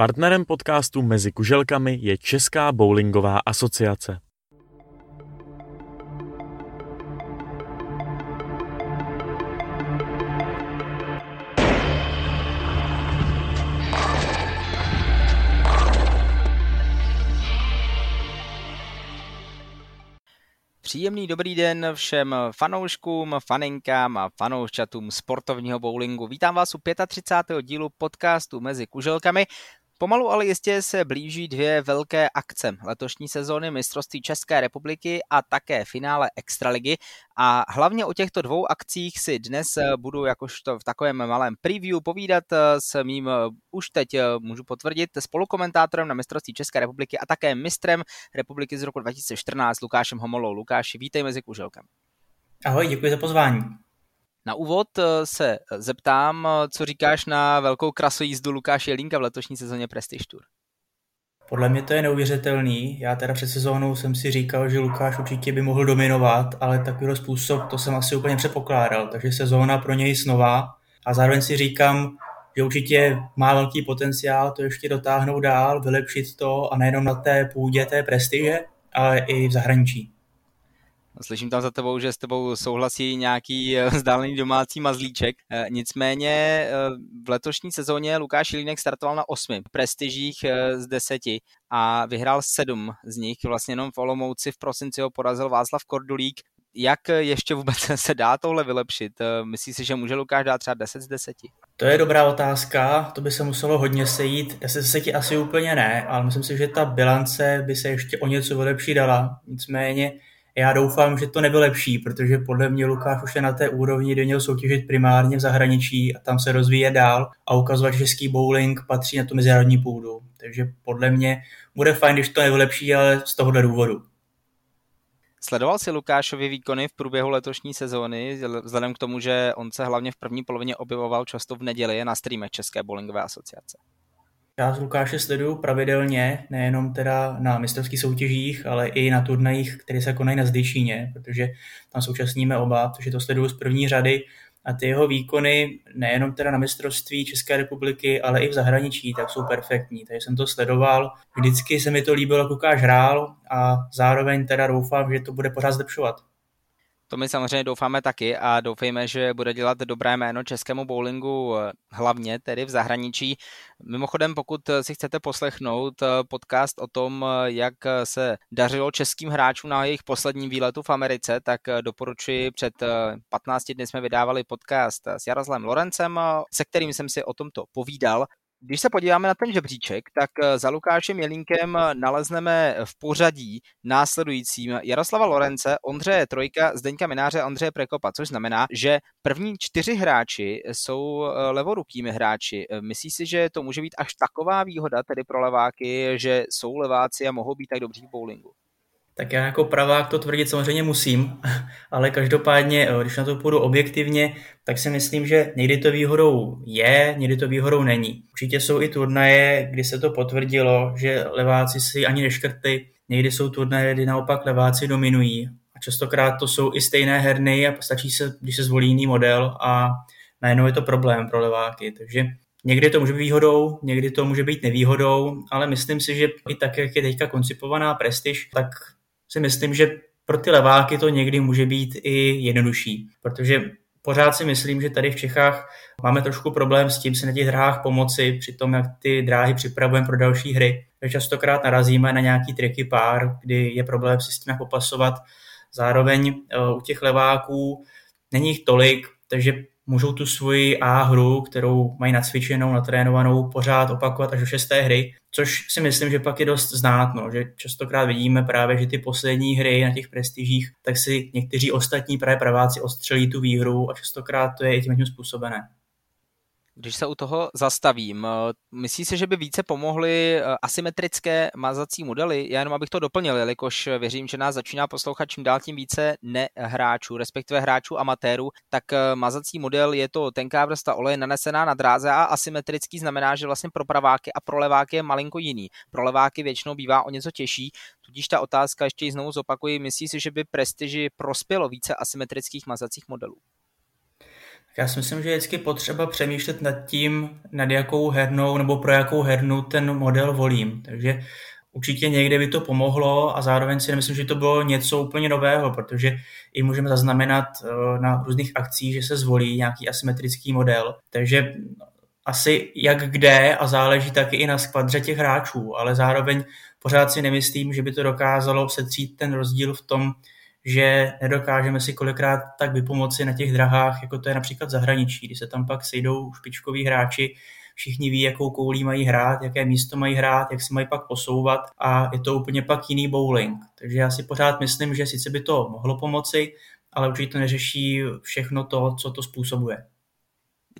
Partnerem podcastu Mezi kuželkami je Česká bowlingová asociace. Příjemný dobrý den všem fanouškům, faninkám a fanouščatům sportovního bowlingu. Vítám vás u 35. dílu podcastu Mezi kuželkami. Pomalu ale jistě se blíží dvě velké akce letošní sezóny mistrovství České republiky a také finále Extraligy. A hlavně o těchto dvou akcích si dnes budu jakožto v takovém malém preview povídat s mým už teď můžu potvrdit spolukomentátorem na mistrovství České republiky a také mistrem republiky z roku 2014 Lukášem Homolou. Lukáši, vítej mezi kuželkami. Ahoj, děkuji za pozvání. Na úvod eh, se zeptám, eh, co říkáš na velkou krasojízdu Lukáše Jelínka v letošní sezóně Prestige Tour. Podle mě to je neuvěřitelný. Já teda před sezónou jsem si říkal, že Lukáš určitě by mohl dominovat, ale takový způsob to jsem asi úplně předpokládal. Takže sezóna pro něj snová a zároveň si říkám, že určitě má velký potenciál to ještě dotáhnout dál, vylepšit to a nejenom na té půdě té prestiže, ale i v zahraničí. Slyším tam za tebou, že s tebou souhlasí nějaký eh, vzdálený domácí mazlíček. Eh, nicméně eh, v letošní sezóně Lukáš Jelínek startoval na osmi prestižích z deseti a vyhrál sedm z nich. Vlastně jenom v Olomouci v prosinci ho porazil Václav Kordulík. Jak ještě vůbec se dá tohle vylepšit? Myslíš si, že může Lukáš dát třeba 10 z 10? To je dobrá otázka, to by se muselo hodně sejít. 10 z 10 asi úplně ne, ale myslím si, že ta bilance by se ještě o něco vylepšit dala. Nicméně já doufám, že to nevylepší, protože podle mě Lukáš už je na té úrovni, kde měl soutěžit primárně v zahraničí a tam se rozvíje dál a ukazovat, že český bowling patří na tu mezinárodní půdu. Takže podle mě bude fajn, když to nevylepší, ale z tohohle důvodu. Sledoval si Lukášovi výkony v průběhu letošní sezóny, vzhledem k tomu, že on se hlavně v první polovině objevoval často v neděli na streamech České bowlingové asociace? Já z Lukáše sleduju pravidelně, nejenom teda na mistrovských soutěžích, ale i na turnajích, které se konají na Zdyčíně, protože tam současníme oba, takže to sleduju z první řady a ty jeho výkony nejenom teda na mistrovství České republiky, ale i v zahraničí, tak jsou perfektní. Takže jsem to sledoval, vždycky se mi to líbilo, jak Lukáš hrál a zároveň teda doufám, že to bude pořád zlepšovat. To my samozřejmě doufáme taky a doufejme, že bude dělat dobré jméno českému bowlingu eh, hlavně tedy v zahraničí. Mimochodem, pokud si chcete poslechnout eh, podcast o tom, eh, jak se dařilo českým hráčům na jejich posledním výletu v Americe, tak doporučuji, před 15 dny jsme vydávali podcast s Jaroslavem Lorencem, se kterým jsem si o tomto povídal. Když se podíváme na ten žebříček, tak eh, za Lukášem Jelínkem nalezneme v pořadí následujícím Jaroslava Lorence, Ondřeje Trojka, Zdeňka Mináře a Ondřeje Prekopa, což znamená, že první čtyři hráči jsou eh, levorukými hráči. Eh, myslíš si, že to může být až taková výhoda tedy pro leváky, že jsou leváci a mohou být tak dobří v bowlingu? Tak já jako pravák to tvrdit samozřejmě musím, ale každopádně, eh, když na to půjdu objektivně, tak si myslím, že někdy to výhodou je, někdy to výhodou není. Určitě jsou i turnaje, kdy se to potvrdilo, že leváci si ani neškrty, někdy jsou turnaje, kdy naopak leváci dominují. A častokrát to jsou i stejné herny a stačí se, když se zvolí jiný model a najednou je to problém pro leváky. Takže Někdy to může být výhodou, někdy to může být nevýhodou, ale myslím si, že i tak, jak je teďka koncipovaná prestiž, tak si myslím, že pro ty leváky to někdy může být i jednodušší, protože pořád si myslím, že tady v Čechách máme trošku problém s tím si na těch dráhách pomoci při tom, jak ty dráhy připravujeme pro další hry. Častokrát narazíme na nějaký triky pár, kdy je problém si s tím popasovat. Zároveň eh, u těch leváků není jich tolik, takže můžou tu svoji A hru, kterou mají nacvičenou, natrénovanou, pořád opakovat až do šesté hry, což si myslím, že pak je dost znát, no, že častokrát vidíme právě, že ty poslední hry na těch prestižích, tak si někteří ostatní právě praváci ostřelí tu výhru a častokrát to je i tím způsobené. Když se u toho zastavím, eh, myslíš si, že by více pomohly eh, asymetrické mazací modely? Já jenom abych to doplnil, jelikož věřím, že nás začíná poslouchat čím dál tím více nehráčů, respektive hráčů amatérů, tak eh, mazací model je to tenká vrsta oleje nanesená na dráze a asymetrický znamená, že vlastně pro praváky a pro leváky je malinko jiný. Pro leváky většinou bývá o něco těžší, tudíž ta otázka ještě ji znovu zopakuji, myslíš si, že by prestiži prospělo více asymetrických mazacích modelů? Já si myslím, že je vždycky potřeba přemýšlet nad tím, nad jakou hernou nebo pro jakou hernu ten model volím. Takže určitě někde by to pomohlo a zároveň si nemyslím, že to bylo něco úplně nového, protože i můžeme zaznamenat eh, na různých akcích, že se zvolí nějaký asymetrický model. Takže asi jak kde a záleží taky i na skvadře těch hráčů, ale zároveň pořád si nemyslím, že by to dokázalo setřít ten rozdíl v tom, že nedokážeme si kolikrát tak vypomoci na těch drahách, jako to je například zahraničí, kdy se tam pak sejdou špičkoví hráči, všichni ví, jakou koulí mají hrát, jaké místo mají hrát, jak se mají pak posouvat a je to úplně pak jiný bowling. Takže já si pořád myslím, že sice by to mohlo pomoci, ale určitě to neřeší všechno to, co to způsobuje.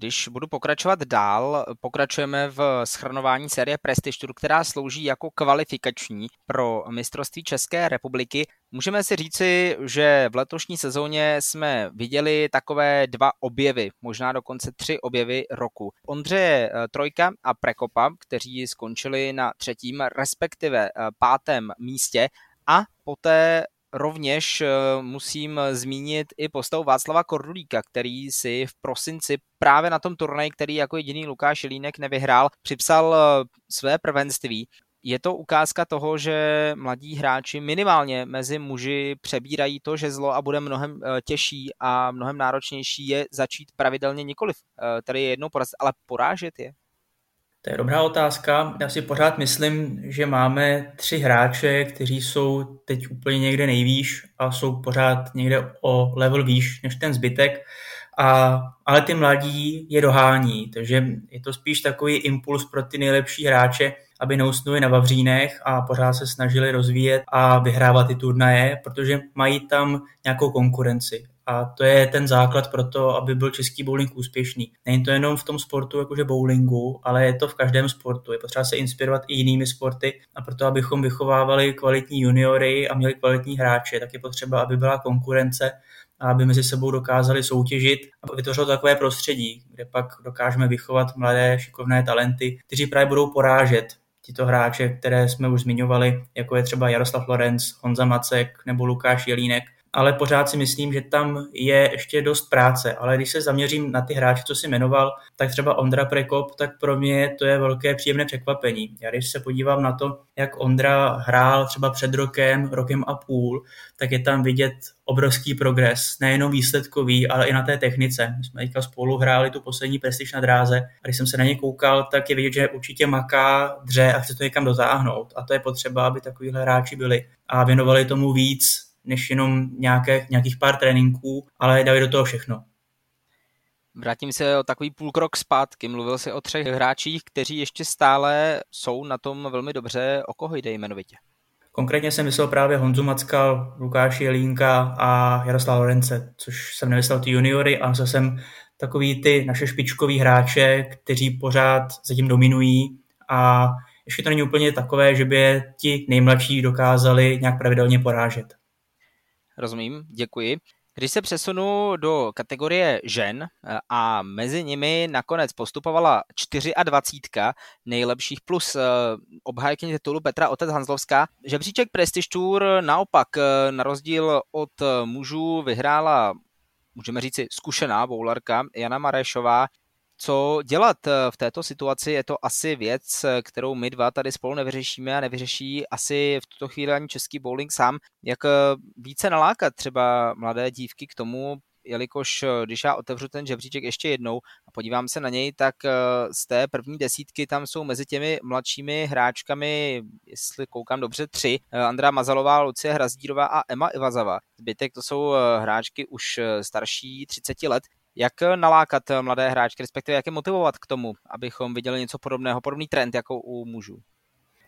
Když budu pokračovat dál, pokračujeme v schrnování série Prestige Tour, která slouží jako kvalifikační pro mistrovství České republiky. Můžeme si říci, že v letošní sezóně jsme viděli takové dva objevy, možná dokonce tři objevy roku. Ondřeje eh, Trojka a Prekopa, kteří skončili na třetím, respektive eh, pátém místě a poté rovněž eh, musím zmínit i postavu Václava Kordulíka, který si v prosinci právě na tom turnaji, který jako jediný Lukáš Jelínek nevyhrál, připsal eh, své prvenství. Je to ukázka toho, že mladí hráči minimálně mezi muži přebírají to žezlo a bude mnohem eh, těžší a mnohem náročnější je začít pravidelně nikoliv, tady je jednou porazit, ale porážet je. To je dobrá otázka. Já si pořád myslím, že máme tři hráče, kteří jsou teď úplně někde nejvýš a jsou pořád někde o level výš než ten zbytek. A, ale ty mladí je dohání, takže je to spíš takový impuls pro ty nejlepší hráče, aby neusnuli na Vavřínech a pořád se snažili rozvíjet a vyhrávat ty turnaje, protože mají tam nějakou konkurenci. A to je ten základ pro to, aby byl český bowling úspěšný. Není to jenom v tom sportu, jakože bowlingu, ale je to v každém sportu. Je potřeba se inspirovat i jinými sporty a proto, abychom vychovávali kvalitní juniory a měli kvalitní hráče, tak je potřeba, aby byla konkurence a aby mezi sebou dokázali soutěžit a vytvořilo takové prostředí, kde pak dokážeme vychovat mladé, šikovné talenty, kteří právě budou porážet tito hráče, které jsme už zmiňovali, jako je třeba Jaroslav Lorenz, Honza Macek nebo Lukáš Jelínek, ale pořád si myslím, že tam je ještě dost práce. Ale když se zaměřím na ty hráče, co si jmenoval, tak třeba Ondra Prekop, tak pro mě to je velké příjemné překvapení. Já když se podívám na to, jak Ondra hrál třeba před rokem, rokem a půl, tak je tam vidět obrovský progres, nejenom výsledkový, ale i na té technice. My jsme teďka spolu hráli tu poslední prestiž na dráze a když jsem se na ně koukal, tak je vidět, že určitě maká, dře a chce to někam dotáhnout. A to je potřeba, aby takovýhle hráči byli a věnovali tomu víc, než jenom nějaké, nějakých pár tréninků, ale dali do toho všechno. Vrátím se o takový půl krok zpátky. Mluvil si o třech hráčích, kteří ještě stále jsou na tom velmi dobře. O koho jde jmenovitě? Konkrétně jsem myslel právě Honzu Macka, Lukáši Jelínka a Jaroslav Lorence, což jsem nemyslel ty juniory, a myslel jsem takový ty naše špičkoví hráče, kteří pořád zatím dominují a ještě to není úplně takové, že by je ti nejmladší dokázali nějak pravidelně porážet. Rozumím, děkuji. Když se přesunu do kategorie žen eh, a mezi nimi nakonec postupovala 24 nejlepších plus eh, obhájkyně titulu Petra Otec Hanzlovská, žebříček Prestige Tour naopak eh, na rozdíl od mužů vyhrála můžeme říci zkušená boularka Jana Marešová, co dělat eh, v této situaci, je to asi věc, eh, kterou my dva tady spolu nevyřešíme a nevyřeší asi v tuto chvíli ani český bowling sám, jak eh, více nalákat třeba mladé dívky k tomu, jelikož když já otevřu ten žebříček ještě jednou a podívám se na něj, tak z té první desítky tam jsou mezi těmi mladšími hráčkami, jestli koukám dobře, tři. Andra Mazalová, Lucie Hrazdírová a Emma Ivazava. Zbytek to jsou hráčky už starší 30 let. Jak nalákat mladé hráčky, respektive jak je motivovat k tomu, abychom viděli něco podobného, podobný trend jako u mužů?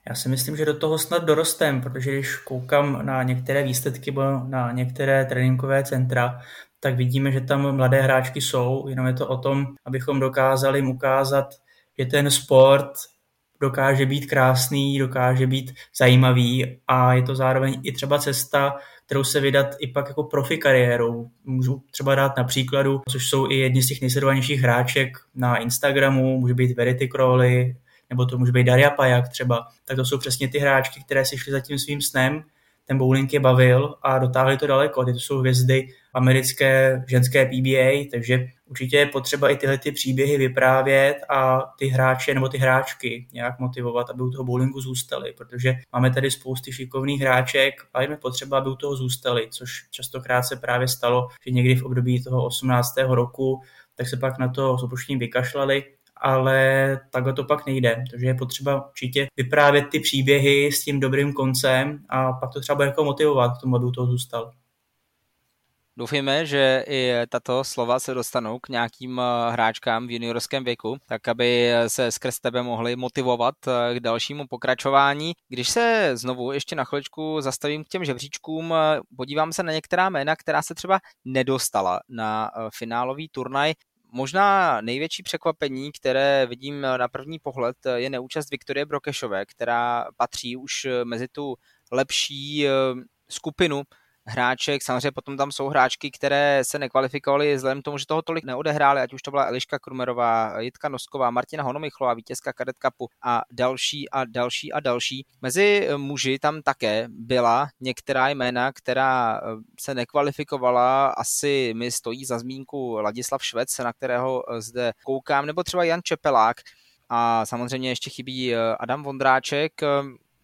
Já si myslím, že do toho snad dorostem, protože když koukám na některé výsledky nebo na některé tréninkové centra, tak vidíme, že tam mladé hráčky jsou, jenom je to o tom, abychom dokázali jim ukázat, že ten sport dokáže být krásný, dokáže být zajímavý a je to zároveň i třeba cesta, kterou se vydat i pak jako profi kariérou. Můžu třeba dát na příkladu, což jsou i jedni z těch nejsledovanějších hráček na Instagramu, může být Verity Crowley, nebo to může být Daria Pajak třeba. Tak to jsou přesně ty hráčky, které si šly za tím svým snem, ten bowling je bavil a dotáhli to daleko. Ty to jsou hvězdy americké ženské PBA, takže určitě je potřeba i tyhle ty příběhy vyprávět a ty hráče nebo ty hráčky nějak motivovat, aby u toho bowlingu zůstali, protože máme tady spousty šikovných hráček a je potřeba, aby u toho zůstali, což častokrát se právě stalo, že někdy v období toho 18. roku tak se pak na to s vykašlali ale takhle to pak nejde. Takže je potřeba určitě vyprávět ty příběhy s tím dobrým koncem a pak to třeba bude jako motivovat k tomu, aby to zůstal. Doufejme, že i tato slova se dostanou k nějakým eh, hráčkám v juniorském věku, tak aby se skrz tebe mohli motivovat eh, k dalšímu pokračování. Když se znovu ještě na chviličku zastavím k těm žebříčkům, eh, podívám se na některá jména, která se třeba nedostala na finálový turnaj. Možná největší překvapení, které vidím na první pohled, je neúčast Viktorie Brokešové, která patří už mezi tu lepší skupinu hráček, samozřejmě potom tam jsou hráčky, které se nekvalifikovaly vzhledem k tomu, že toho tolik neodehrály, ať už to byla Eliška Krumerová, Jitka Nosková, Martina Honomichlová, vítězka Kadet Cupu a další a další a další. Mezi muži tam také byla některá jména, která eh, se nekvalifikovala, asi mi stojí za zmínku Ladislav Švec, na kterého eh, zde koukám, nebo třeba Jan Čepelák, a samozřejmě ještě chybí eh, Adam Vondráček,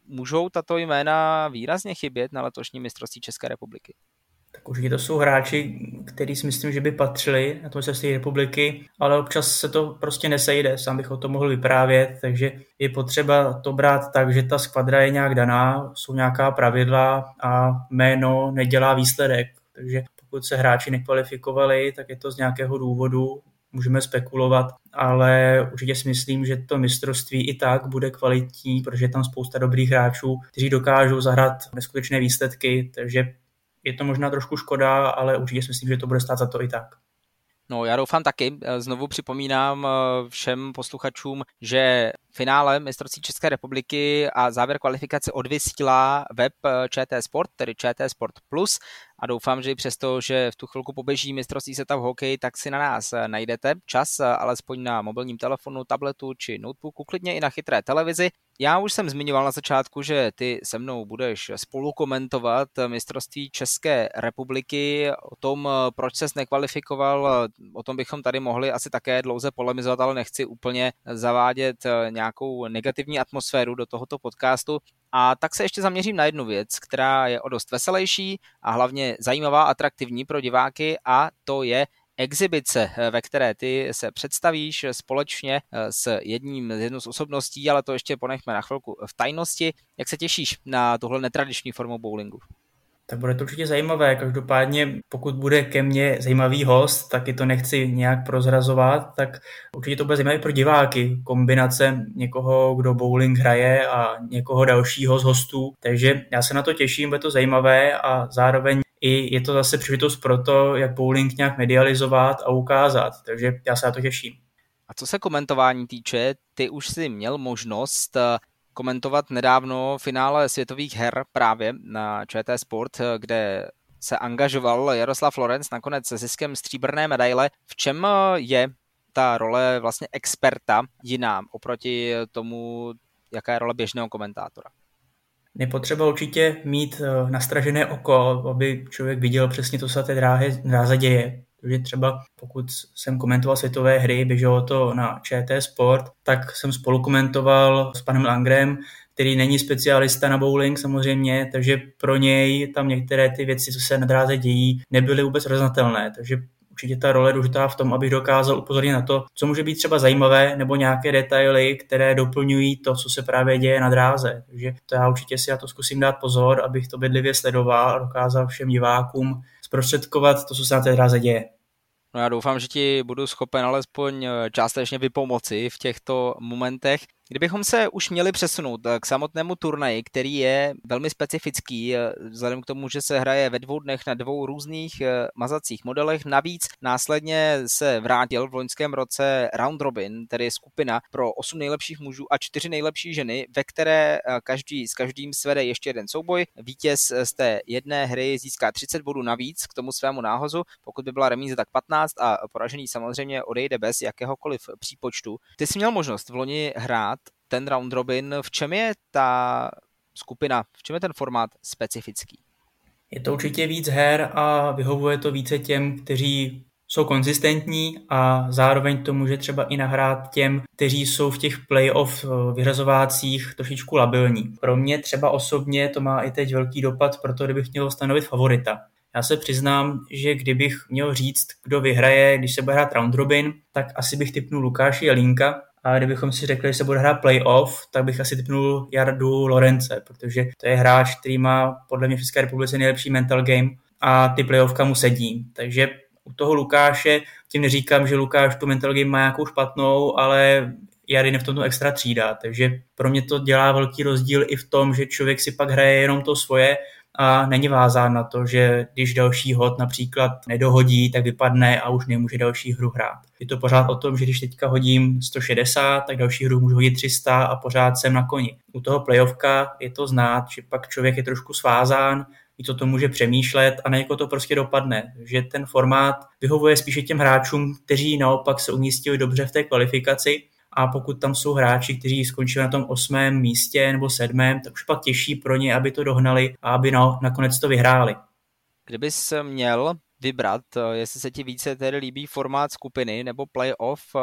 můžou tato jména výrazně chybět na letošní mistrovství České republiky? Tak určitě to jsou hráči, který si myslím, že by patřili na to mistrovství republiky, ale občas se to prostě nesejde, sám bych o tom mohl vyprávět, takže je potřeba to brát tak, že ta skvadra je nějak daná, jsou nějaká pravidla a jméno nedělá výsledek. Takže pokud se hráči nekvalifikovali, tak je to z nějakého důvodu, můžeme spekulovat, ale určitě si myslím, že to mistrovství i tak bude kvalitní, protože je tam spousta dobrých hráčů, kteří dokážou zahrát neskutečné výsledky, takže je to možná trošku škoda, ale určitě si myslím, že to bude stát za to i tak. No, já doufám taky. Znovu připomínám eh, všem posluchačům, že finále mistrovství České republiky a závěr kvalifikace odvysílá web eh, ČT Sport, tedy ČT Sport Plus a doufám, že i přesto, že v tu chvilku poběží mistrovství světa v hokeji, tak si na nás eh, najdete čas, alespoň na mobilním telefonu, tabletu či notebooku, klidně i na chytré televizi. Já už jsem zmiňoval na začátku, že ty se mnou budeš spolu komentovat mistrovství České republiky, o tom, proč ses nekvalifikoval, o tom bychom tady mohli asi také dlouze polemizovat, ale nechci úplně zavádět nějakou negativní atmosféru do tohoto podcastu. A tak se ještě zaměřím na jednu věc, která je o dost veselější a hlavně zajímavá, atraktivní pro diváky a to je exibice, eh, ve které ty se představíš společně eh, s jedním z jednou z osobností, ale to ještě ponechme na chvilku v tajnosti. Jak se těšíš na tuhle netradiční formu bowlingu? Tak bude to určitě zajímavé. Každopádně, pokud bude ke mně zajímavý host, taky to nechci nějak prozrazovat, tak určitě to bude zajímavé pro diváky. Kombinace někoho, kdo bowling hraje a někoho dalšího z hostů. Takže já se na to těším, bude to zajímavé a zároveň i je to zase příležitost pro to, jak bowling nějak medializovat a ukázat. Takže já se na to těším. A co se komentování týče, ty už si měl možnost eh, komentovat nedávno finále světových her právě na ČT Sport, eh, kde se angažoval Jaroslav Lorenz nakonec se ziskem stříbrné medaile. V čem eh, je ta role vlastně experta jiná oproti tomu, jaká je role běžného komentátora? Je potřeba určitě mít eh, nastražené oko, aby člověk viděl přesně to, co se té dráze, dráze děje. Takže třeba pokud jsem komentoval světové hry, běželo to na ČT Sport, tak jsem spolu komentoval s panem Langrem, který není specialista na bowling samozřejmě, takže pro něj tam některé ty věci, co se na dráze dějí, nebyly vůbec roznatelné. Takže určitě ta role je důležitá v tom, abych dokázal upozornit na to, co může být třeba zajímavé, nebo nějaké detaily, které doplňují to, co se právě děje na dráze. Takže to já určitě si já to zkusím dát pozor, abych to bedlivě sledoval a dokázal všem divákům zprostředkovat to, co se na té dráze děje. No já doufám, že ti budu schopen alespoň částečně vypomoci v těchto momentech. Kdybychom se už měli přesunout k samotnému turnaji, který je velmi specifický, eh, vzhledem k tomu, že se hraje ve dvou dnech na dvou různých eh, mazacích modelech, navíc následně se vrátil v loňském roce Round Robin, tedy skupina pro 8 nejlepších mužů a 4 nejlepší ženy, ve které eh, každý s každým svede ještě jeden souboj. Vítěz z té jedné hry získá 30 bodů navíc k tomu svému náhozu, pokud by byla remíze, tak 15 a poražený samozřejmě odejde bez jakéhokoliv přípočtu. Ty jsi měl možnost v loni hrát ten round robin. V čem je ta skupina, v čem je ten formát specifický? Je to určitě víc her a vyhovuje to více těm, kteří jsou konzistentní a zároveň to může třeba i nahrát těm, kteří jsou v těch playoff eh, vyřazovácích trošičku labilní. Pro mě třeba osobně to má i teď velký dopad, proto kdybych měl stanovit favorita. Já se přiznám, že kdybych měl říct, kdo vyhraje, když se bude hrát round robin, tak asi bych typnul Lukáši Jelínka, a kdybychom si řekli, že se bude hrát playoff, tak bych asi typnul Jardu Lorence, protože to je hráč, který má podle mě v České republice nejlepší mental game a ty playoffka mu sedí. Takže u toho Lukáše, tím neříkám, že Lukáš tu mental game má nějakou špatnou, ale Jarin v tomto extra třída, takže pro mě to dělá velký rozdíl i v tom, že člověk si pak hraje jenom to svoje a není vázán na to, že když další hod například nedohodí, tak vypadne a už nemůže další hru hrát. Je to pořád o tom, že když teďka hodím 160, tak další hru můžu hodit 300 a pořád jsem na koni. U toho playoffka je to znát, že pak člověk je trošku svázán, i to to může přemýšlet a někoho to prostě dopadne. Že ten formát vyhovuje spíše těm hráčům, kteří naopak se umístili dobře v té kvalifikaci a pokud tam jsou hráči, kteří skončili na tom osmém místě nebo sedmém, tak už pak těžší pro ně, aby to dohnali a aby na, nakonec to vyhráli. Kdybys měl vybrat, eh, jestli se ti více tedy líbí formát skupiny nebo playoff, eh,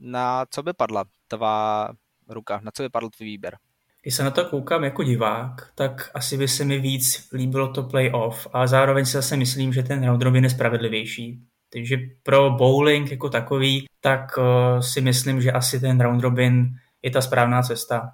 na co by padla tvá ruka, na co by padl tvůj výběr? Když se na to koukám jako divák, tak asi by se mi víc líbilo to playoff a zároveň si zase myslím, že ten round robin je spravedlivější. Takže pro bowling jako takový, tak eh, si myslím, že asi ten round robin je ta správná cesta.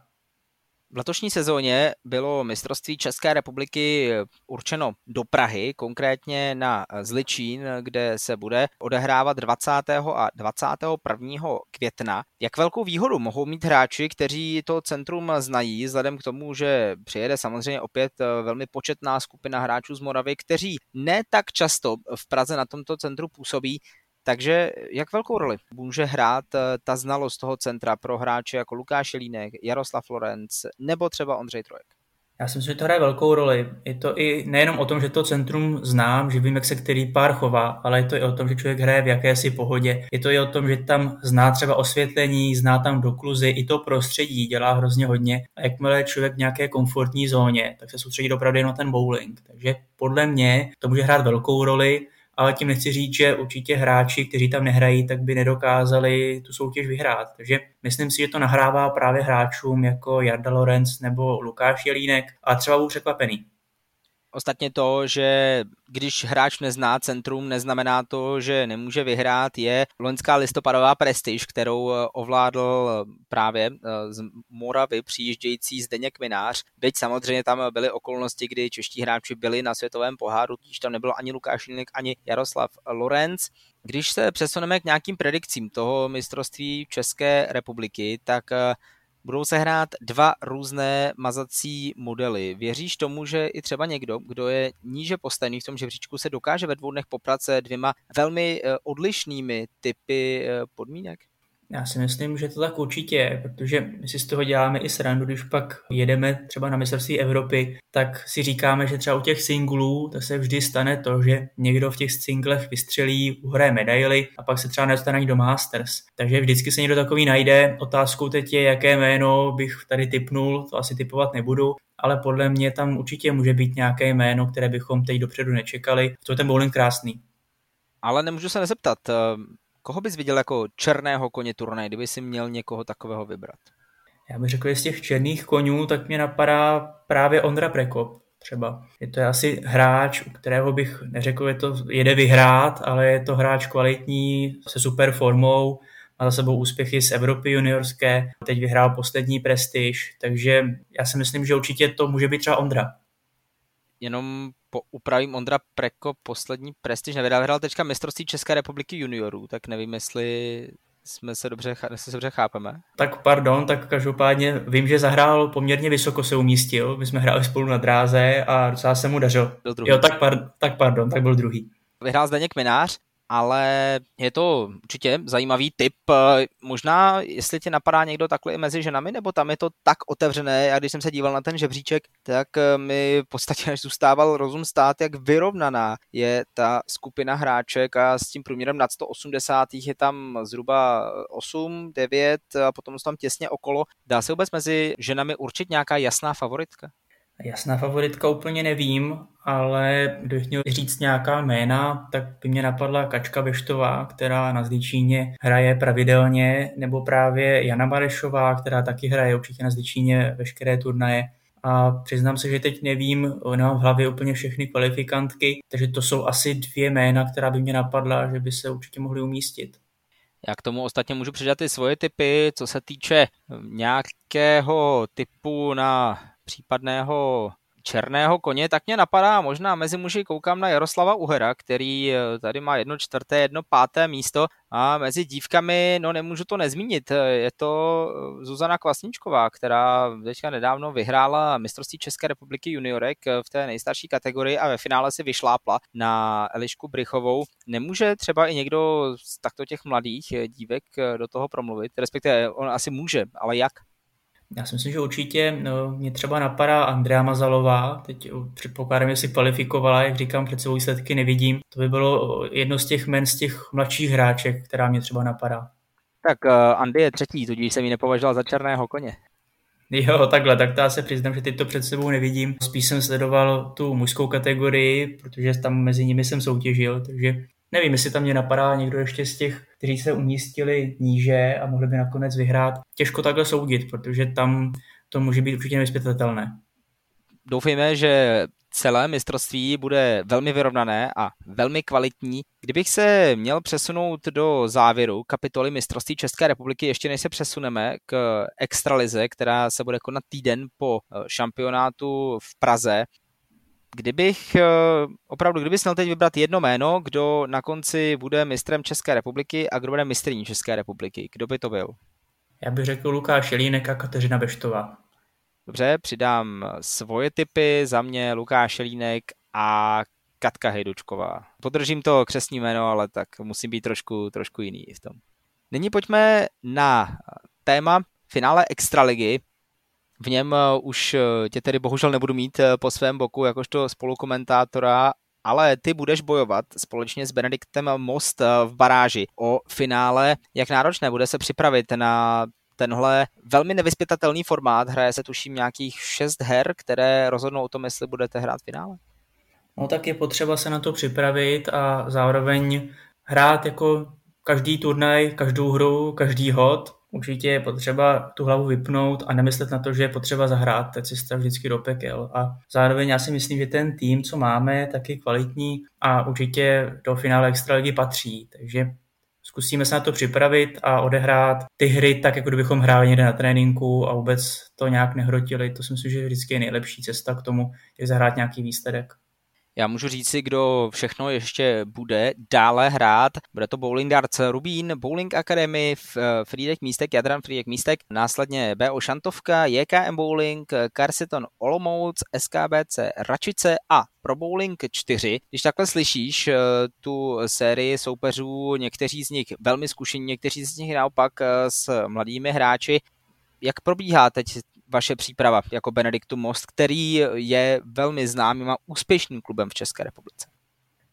V letošní sezóně bylo mistrovství České republiky určeno do Prahy, konkrétně na Zličín, kde se bude odehrávat 20. a 21. května. Jak velkou výhodu mohou mít hráči, kteří to centrum znají, vzhledem k tomu, že přijede samozřejmě opět velmi početná skupina hráčů z Moravy, kteří ne tak často v Praze na tomto centru působí, takže jak velkou roli může hrát eh, ta znalost toho centra pro hráče jako Lukáš Jelínek, Jaroslav Lorenc nebo třeba Ondřej Trojek? Já si myslím, že to hraje velkou roli. Je to i nejenom o tom, že to centrum znám, že vím, jak se který pár chová, ale je to i o tom, že člověk hraje v jakési pohodě. Je to i o tom, že tam zná třeba osvětlení, zná tam dokluzy, i to prostředí dělá hrozně hodně. A jakmile je člověk v nějaké komfortní zóně, tak se soustředí opravdu na ten bowling. Takže podle mě to může hrát velkou roli ale tím nechci říct, že určitě hráči, kteří tam nehrají, tak by nedokázali tu soutěž vyhrát. Takže myslím si, že to nahrává právě hráčům jako Jarda Lorenz nebo Lukáš Jelínek a třeba budou překvapený. Ostatně to, že když hráč nezná centrum, neznamená to, že nemůže vyhrát, je loňská listopadová prestiž, kterou eh, ovládl eh, právě eh, z Moravy přijíždějící Zdeněk Minář. Byť samozřejmě tam byly okolnosti, kdy čeští hráči byli na světovém poháru, když tam nebylo ani Lukáš Linek, ani Jaroslav Lorenz. Když se přesuneme k nějakým predikcím toho mistrovství České republiky, tak budou se hrát dva různé mazací modely. Věříš tomu, že i třeba někdo, kdo je níže postavený v tom žebříčku, se dokáže ve dvou dnech poprat se dvěma velmi eh, odlišnými typy eh, podmínek? Já si myslím, že to tak určitě je, protože my si z toho děláme i srandu, když pak jedeme třeba na mistrovství Evropy, tak si říkáme, že třeba u těch singlů to se vždy stane to, že někdo v těch singlech vystřelí, uhraje medaily a pak se třeba nedostane ani do Masters. Takže vždycky se někdo takový najde. Otázkou teď je, jaké jméno bych tady typnul, to asi typovat nebudu, ale podle mě tam určitě může být nějaké jméno, které bychom teď dopředu nečekali. To je ten bowling krásný. Ale nemůžu se nezeptat, Koho bys viděl jako černého koně turnaj, kdyby si měl někoho takového vybrat? Já bych řekl, že z těch černých konňů, tak mě napadá právě Ondra Prekop třeba. Je to asi hráč, u kterého bych neřekl, že to jede vyhrát, ale je to hráč kvalitní, se super formou, má za sebou úspěchy z Evropy juniorské, teď vyhrál poslední prestiž, takže já si myslím, že určitě to může být třeba Ondra. Jenom po, upravím Ondra Preko poslední prestiž nevydal, vyhrál teďka mistrovství České republiky juniorů, tak nevím, jestli jsme se dobře, se dobře chápeme. Tak pardon, tak každopádně vím, že zahrál poměrně vysoko se umístil, my jsme hráli spolu na dráze a docela se mu dařil. Byl druhý. Jo, tak, par, tak pardon, tak byl druhý. Vyhrál Zdeněk Minář ale je to určitě zajímavý tip. Eh, možná, jestli tě napadá někdo takhle i mezi ženami, nebo tam je to tak otevřené, já když jsem se díval na ten žebříček, tak eh, mi v podstatě až zůstával rozum stát, jak vyrovnaná je ta skupina hráček a s tím průměrem nad 180 je tam zhruba 8, 9 a potom jsou tam těsně okolo. Dá se vůbec mezi ženami určit nějaká jasná favoritka? Jasná favoritka úplně nevím, ale kdybych měl říct nějaká jména, tak by mě napadla Kačka Beštová, která na Zličíně hraje pravidelně, nebo právě Jana Barešová, která taky hraje určitě na Zličíně veškeré turnaje. A přiznám se, že teď nevím, nemám v hlavě úplně všechny kvalifikantky, takže to jsou asi dvě jména, která by mě napadla, že by se určitě mohly umístit. Já k tomu ostatně můžu přidat i svoje typy, co se týče nějakého typu na případného černého koně, tak mě napadá, možná mezi muži koukám na Jaroslava Uhera, který eh, tady má jedno čtvrté, jedno páté místo a mezi dívkami, no nemůžu to nezmínit, je to eh, Zuzana Kvasničková, která teďka nedávno vyhrála mistrovství České republiky juniorek eh, v té nejstarší kategorii a ve finále si vyšlápla na Elišku Brychovou. Nemůže třeba i někdo z takto těch mladých dívek do toho promluvit, respektive on asi může, ale jak? Já si myslím, že určitě no, mě třeba napadá Andrea Mazalová, teď předpokládám, že si kvalifikovala, jak říkám, před sebou výsledky nevidím. To by bylo jedno z těch men z těch mladších hráček, která mě třeba napadá. Tak uh, Andy je třetí, tudíž jsem ji nepovažoval za černého koně. Jo, takhle, tak to já se přiznám, že teď to před sebou nevidím. Spíš jsem sledoval tu mužskou kategorii, protože tam mezi nimi jsem soutěžil, takže nevím, jestli tam mě napadá někdo ještě z těch kteří se umístili níže a mohli by nakonec vyhrát. Těžko takhle soudit, protože tam to může být určitě nevyspětatelné. Doufejme, že celé mistrovství bude velmi vyrovnané a velmi kvalitní. Kdybych se měl přesunout do závěru kapitoly mistrovství České republiky, ještě než se přesuneme k extralize, která se bude konat týden po šampionátu v Praze, Kdybych eh, opravdu, kdybys měl teď vybrat jedno jméno, kdo na konci bude mistrem České republiky a kdo bude mistrní České republiky, kdo by to byl? Já bych řekl Lukáš Jelínek a Kateřina Beštová. Dobře, přidám svoje typy, za mě Lukáš Jelínek a Katka Hejdučková. Podržím to křesní jméno, ale tak musím být trošku, trošku jiný v tom. Nyní pojďme na téma finále Extraligy. V něm eh, už eh, tě tedy bohužel nebudu mít eh, po svém boku jakožto spolukomentátora, ale ty budeš bojovat společně s Benediktem Most v baráži o finále. Jak náročné bude se připravit na tenhle velmi nevyspětatelný formát? Hraje se tuším nějakých šest her, které rozhodnou o tom, jestli budete hrát finále? No tak je potřeba se na to připravit a zároveň hrát jako každý turnaj, každou hru, každý hod určitě je potřeba tu hlavu vypnout a nemyslet na to, že je potřeba zahrát ta cesta vždycky do pekel. A zároveň já si myslím, že ten tým, co máme, je kvalitní a určitě do finále extraligy patří. Takže zkusíme se na to připravit a odehrát ty hry tak, jako kdybychom hráli někde na tréninku a vůbec to nějak nehrotili. To si myslím, že vždycky je nejlepší cesta k tomu, jak zahrát nějaký výsledek. Já můžu říct si, kdo všechno ještě bude dále hrát. Bude to Bowling Darts Rubín, Bowling Academy, Friedek Místek, Jadran Friedek Místek, následně BO Šantovka, JKM Bowling, Carseton Olomouc, SKBC Račice a pro Bowling 4. Když takhle slyšíš eh, tu sérii soupeřů, někteří z nich velmi zkušení, někteří z nich naopak eh, s mladými hráči, jak probíhá teď vaše příprava jako Benediktu Most, který je velmi známým a úspěšným klubem v České republice?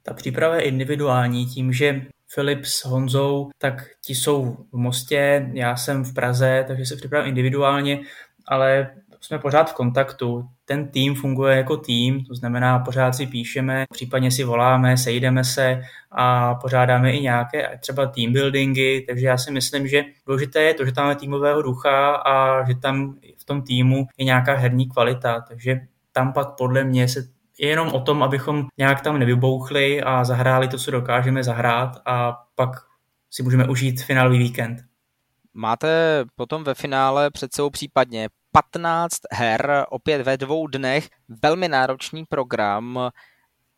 Ta příprava je individuální tím, že Filip s Honzou, tak ti jsou v Mostě, já jsem v Praze, takže se připravím individuálně, ale jsme pořád v kontaktu. Ten tým funguje jako tým, to znamená, pořád si píšeme, případně si voláme, sejdeme se a pořádáme i nějaké třeba team buildingy, takže já si myslím, že důležité je to, že tam máme týmového ducha a že tam v tom týmu je nějaká herní kvalita, takže tam pak podle mě se je jenom o tom, abychom nějak tam nevybouchli a zahráli to, co dokážeme zahrát a pak si můžeme užít finálový víkend. Máte potom ve finále před sebou případně 15 her, opět ve dvou dnech, velmi náročný program,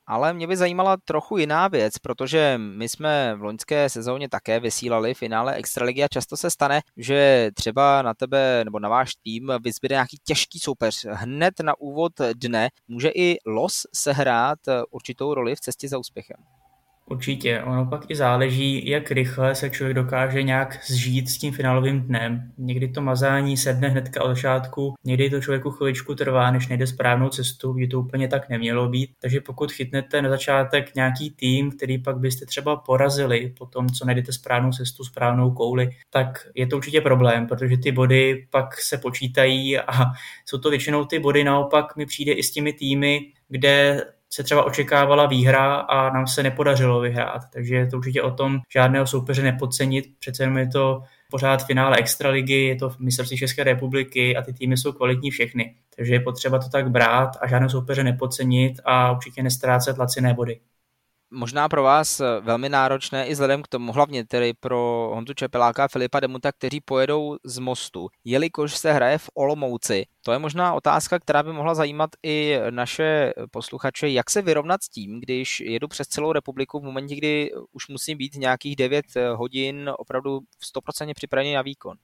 ale mě by zajímala trochu jiná věc, protože my jsme v loňské sezóně také vysílali finále Extraligy a často se stane, že třeba na tebe nebo na váš tým vyzbyde nějaký těžký soupeř. Hned na úvod dne může i los sehrát určitou roli v cestě za úspěchem. Určitě, ono pak i záleží, jak rychle se člověk dokáže nějak zžít s tím finálovým dnem. Někdy to mazání sedne hnedka od začátku, někdy to člověku chviličku trvá, než nejde správnou cestu, kdy to úplně tak nemělo být. Takže pokud chytnete na začátek nějaký tým, který pak byste třeba porazili po tom, co najdete správnou cestu, správnou kouli, tak je to určitě problém, protože ty body pak se počítají a jsou to většinou ty body naopak mi přijde i s těmi týmy, kde se třeba očekávala výhra a nám se nepodařilo vyhrát. Takže je to určitě o tom žádného soupeře nepodcenit. Přece jenom je to pořád finále extraligy, je to mistrovství České republiky a ty týmy jsou kvalitní všechny. Takže je potřeba to tak brát a žádného soupeře nepodcenit a určitě nestrácet laciné body možná pro vás eh, velmi náročné i vzhledem k tomu, hlavně tedy pro Honzu Čepeláka a Filipa Demuta, kteří pojedou z mostu, jelikož se hraje v Olomouci. To je možná otázka, která by mohla zajímat i naše posluchače, jak se vyrovnat s tím, když jedu přes celou republiku v momentě, kdy už musím být nějakých 9 eh, hodin opravdu 100% připravený na výkon.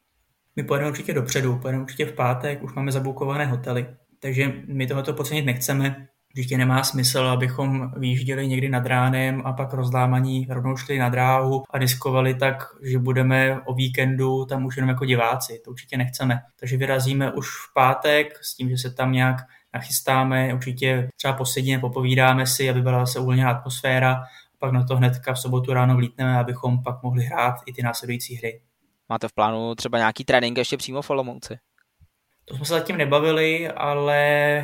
My pojedeme určitě dopředu, pojedeme určitě v pátek, už máme zabukované hotely, takže my tohoto podcenit nechceme. Určitě nemá smysl, abychom vyjížděli někdy nad ránem a pak rozlámaní rovnou šli na dráhu a diskovali tak, že budeme o víkendu tam už jenom jako diváci. To určitě nechceme. Takže vyrazíme už v pátek s tím, že se tam nějak nachystáme, určitě třeba posedíme, popovídáme si, aby byla zase uvolněná atmosféra, pak na to hnedka v sobotu ráno vlítneme, abychom pak mohli hrát i ty následující hry. Máte v plánu třeba nějaký trénink ještě přímo v Olomouci? To jsme se zatím nebavili, ale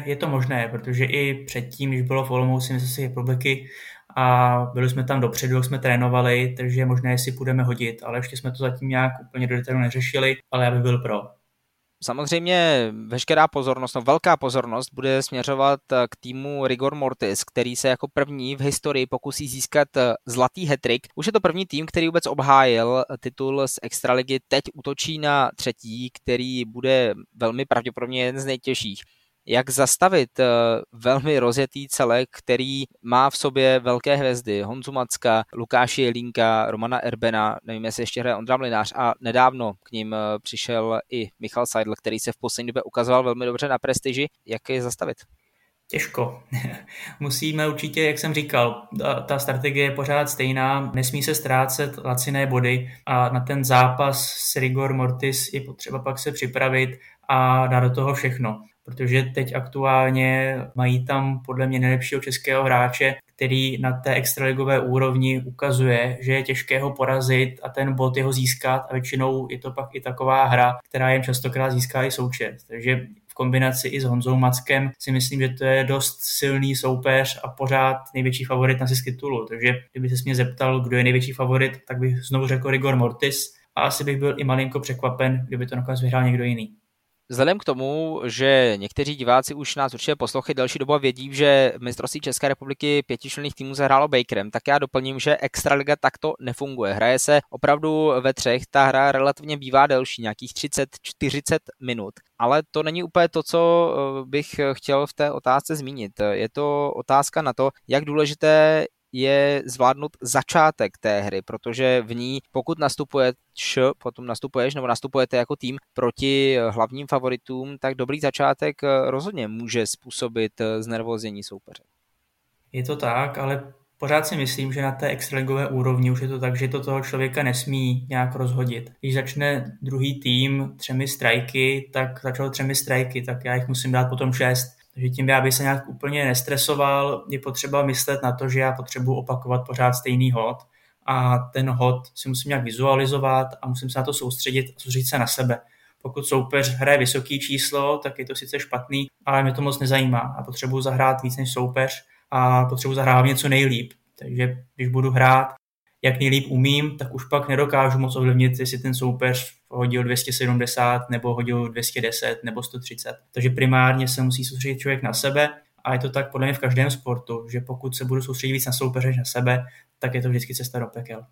je to možné, protože i předtím, když bylo v Olomouci mistrovství republiky a byli jsme tam dopředu, jak jsme trénovali, takže je možné, jestli půjdeme hodit, ale ještě jsme to zatím nějak úplně do detailu neřešili, ale já bych byl pro. Samozřejmě veškerá pozornost, no velká pozornost bude směřovat eh, k týmu Rigor Mortis, který se jako první v historii pokusí získat eh, zlatý hetrik. Už je to první tým, který vůbec obhájil eh, titul z Extraligy, teď útočí na třetí, který bude velmi pravděpodobně jeden z nejtěžších jak zastavit eh, velmi rozjetý celek, který má v sobě velké hvězdy. Honzu Macka, Lukáši Jelínka, Romana Erbena, nevím, jestli ještě hraje Ondra Mlinář a nedávno k ním eh, přišel i Michal Seidl, který se v poslední době ukazoval velmi dobře na prestiži. Jak je zastavit? Těžko. Musíme určitě, jak jsem říkal, ta strategie je pořád stejná, nesmí se ztrácet laciné body a na ten zápas s Rigor Mortis je potřeba pak se připravit a dát do toho všechno protože teď aktuálně mají tam podle mě nejlepšího českého hráče, který na té extraligové úrovni ukazuje, že je těžké ho porazit a ten bod jeho získat a většinou je to pak i taková hra, která jen častokrát získá i součet. Takže v kombinaci i s Honzou Mackem si myslím, že to je dost silný soupeř a pořád největší favorit na zisk titulu. Takže kdyby se mě zeptal, kdo je největší favorit, tak bych znovu řekl Rigor Mortis a asi bych byl i malinko překvapen, kdyby to nakonec vyhrál někdo jiný. Vzhledem k tomu, že někteří diváci už nás určitě poslouchají delší dobu a vědí, že mistrovství České republiky pětičlenných týmů zahrálo Bakerem, tak já doplním, že Extraliga takto nefunguje. Hraje se opravdu ve třech, ta hra relativně bývá delší, nějakých 30-40 minut. Ale to není úplně to, co eh, bych chtěl v té otázce zmínit. Je to otázka na to, jak důležité je zvládnout začátek té hry, protože v ní, pokud nastupuje š, potom nastupuješ nebo nastupujete jako tým proti hlavním favoritům, tak dobrý začátek eh, rozhodně může způsobit eh, znervoznění soupeře. Je to tak, ale pořád si myslím, že na té extraligové úrovni už je to tak, že to toho člověka nesmí nějak rozhodit. Když začne druhý tým třemi strajky, tak začal třemi strajky, tak já jich musím dát potom šest takže tím, aby se nějak úplně nestresoval, je potřeba myslet na to, že já potřebuji opakovat pořád stejný hod a ten hod si musím nějak vizualizovat a musím se na to soustředit a soustředit se na sebe. Pokud soupeř hraje vysoký číslo, tak je to sice špatný, ale mě to moc nezajímá a potřebuji zahrát víc než soupeř a potřebuji zahrát něco nejlíp. Takže když budu hrát jak nejlíp umím, tak už pak nedokážu moc ovlivnit, jestli ten soupeř hodil 270 nebo hodil 210 nebo 130. Takže primárně se musí soustředit člověk na sebe a je to tak podle mě v každém sportu, že pokud se budu soustředit víc na soupeře než na sebe, tak je to vždycky cesta do pekel.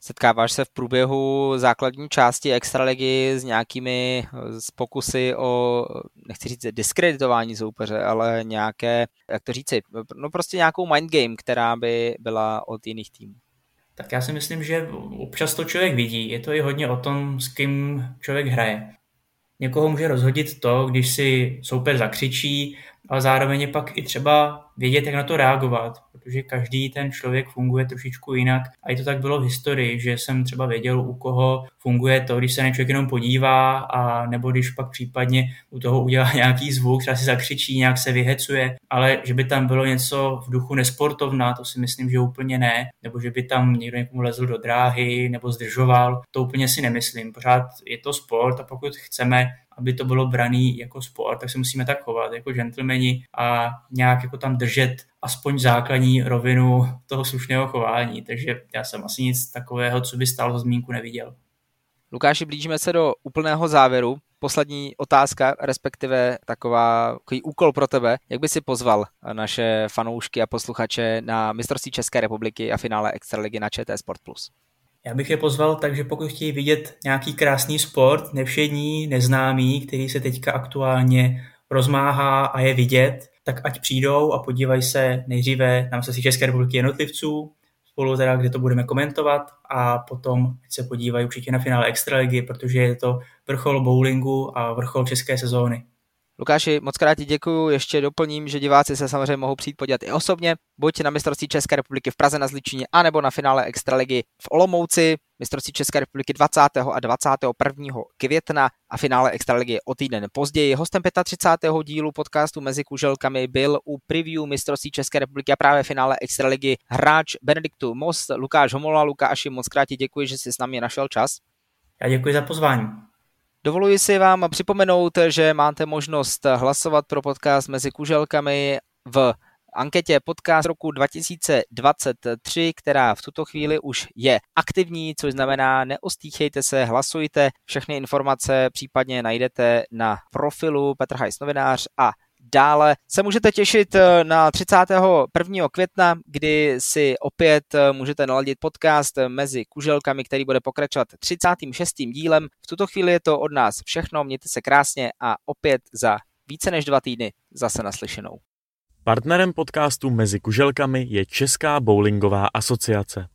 Setkáváš se v průběhu základní části extraligy s nějakými z pokusy o, nechci říct diskreditování soupeře, ale nějaké, jak to říci, no prostě nějakou mind game, která by byla od jiných týmů? Tak já si myslím, že občas to člověk vidí. Je to i hodně o tom, s kým člověk hraje. Někoho může rozhodit to, když si soupeř zakřičí ale zároveň je pak i třeba vědět, jak na to reagovat, protože každý ten člověk funguje trošičku jinak. A i to tak bylo v historii, že jsem třeba věděl, u koho funguje to, když se na člověk jenom podívá, a nebo když pak případně u toho udělá nějaký zvuk, třeba si zakřičí, nějak se vyhecuje, ale že by tam bylo něco v duchu nesportovna, to si myslím, že úplně ne, nebo že by tam někdo někomu lezl do dráhy nebo zdržoval, to úplně si nemyslím. Pořád je to sport a pokud chceme aby to bylo braný jako sport, tak se musíme tak chovat jako gentlemani a nějak jako tam držet aspoň základní rovinu toho slušného chování. Takže já jsem asi nic takového, co by stalo za zmínku, neviděl. Lukáši, blížíme se do úplného závěru. Poslední otázka, respektive taková, takový úkol pro tebe. Jak by si pozval naše fanoušky a posluchače na mistrovství České republiky a finále Extraligy na ČT Sport+. Plus? Já bych je pozval, takže pokud chtějí vidět nějaký krásný sport, nevšední, neznámý, který se teďka aktuálně rozmáhá a je vidět, tak ať přijdou a podívají se nejdříve na mistrovství České republiky jednotlivců, spolu teda, kde to budeme komentovat a potom se podívají určitě na finále Extraligy, protože je to vrchol bowlingu a vrchol české sezóny. Lukáši, moc krát ti děkuju. Ještě doplním, že diváci se samozřejmě mohou přijít podívat i osobně, buď na mistrovství České republiky v Praze na Zličině, anebo na finále Extraligy v Olomouci, mistrovství České republiky 20. a 21. května a finále Extraligy o týden později. Hostem 35. dílu podcastu Mezi kuželkami byl u preview mistrovství České republiky a právě finále Extraligy hráč Benediktu Most, Lukáš Homola. Lukáši, moc krát ti děkuji, že jsi s námi našel čas. Já děkuji za pozvání. Dovoluji si vám připomenout, že máte možnost hlasovat pro podcast mezi kuželkami v anketě podcast roku 2023, která v tuto chvíli už je aktivní, což znamená neostýchejte se, hlasujte. Všechny informace případně najdete na profilu Petr Hajs novinář a Dále se můžete těšit eh, na 31. května, kdy si opět eh, můžete naladit podcast mezi kuželkami, který bude pokračovat 36. dílem. V tuto chvíli je to od nás všechno, mějte se krásně a opět za více než dva týdny zase naslyšenou. Partnerem podcastu Mezi kuželkami je Česká bowlingová asociace.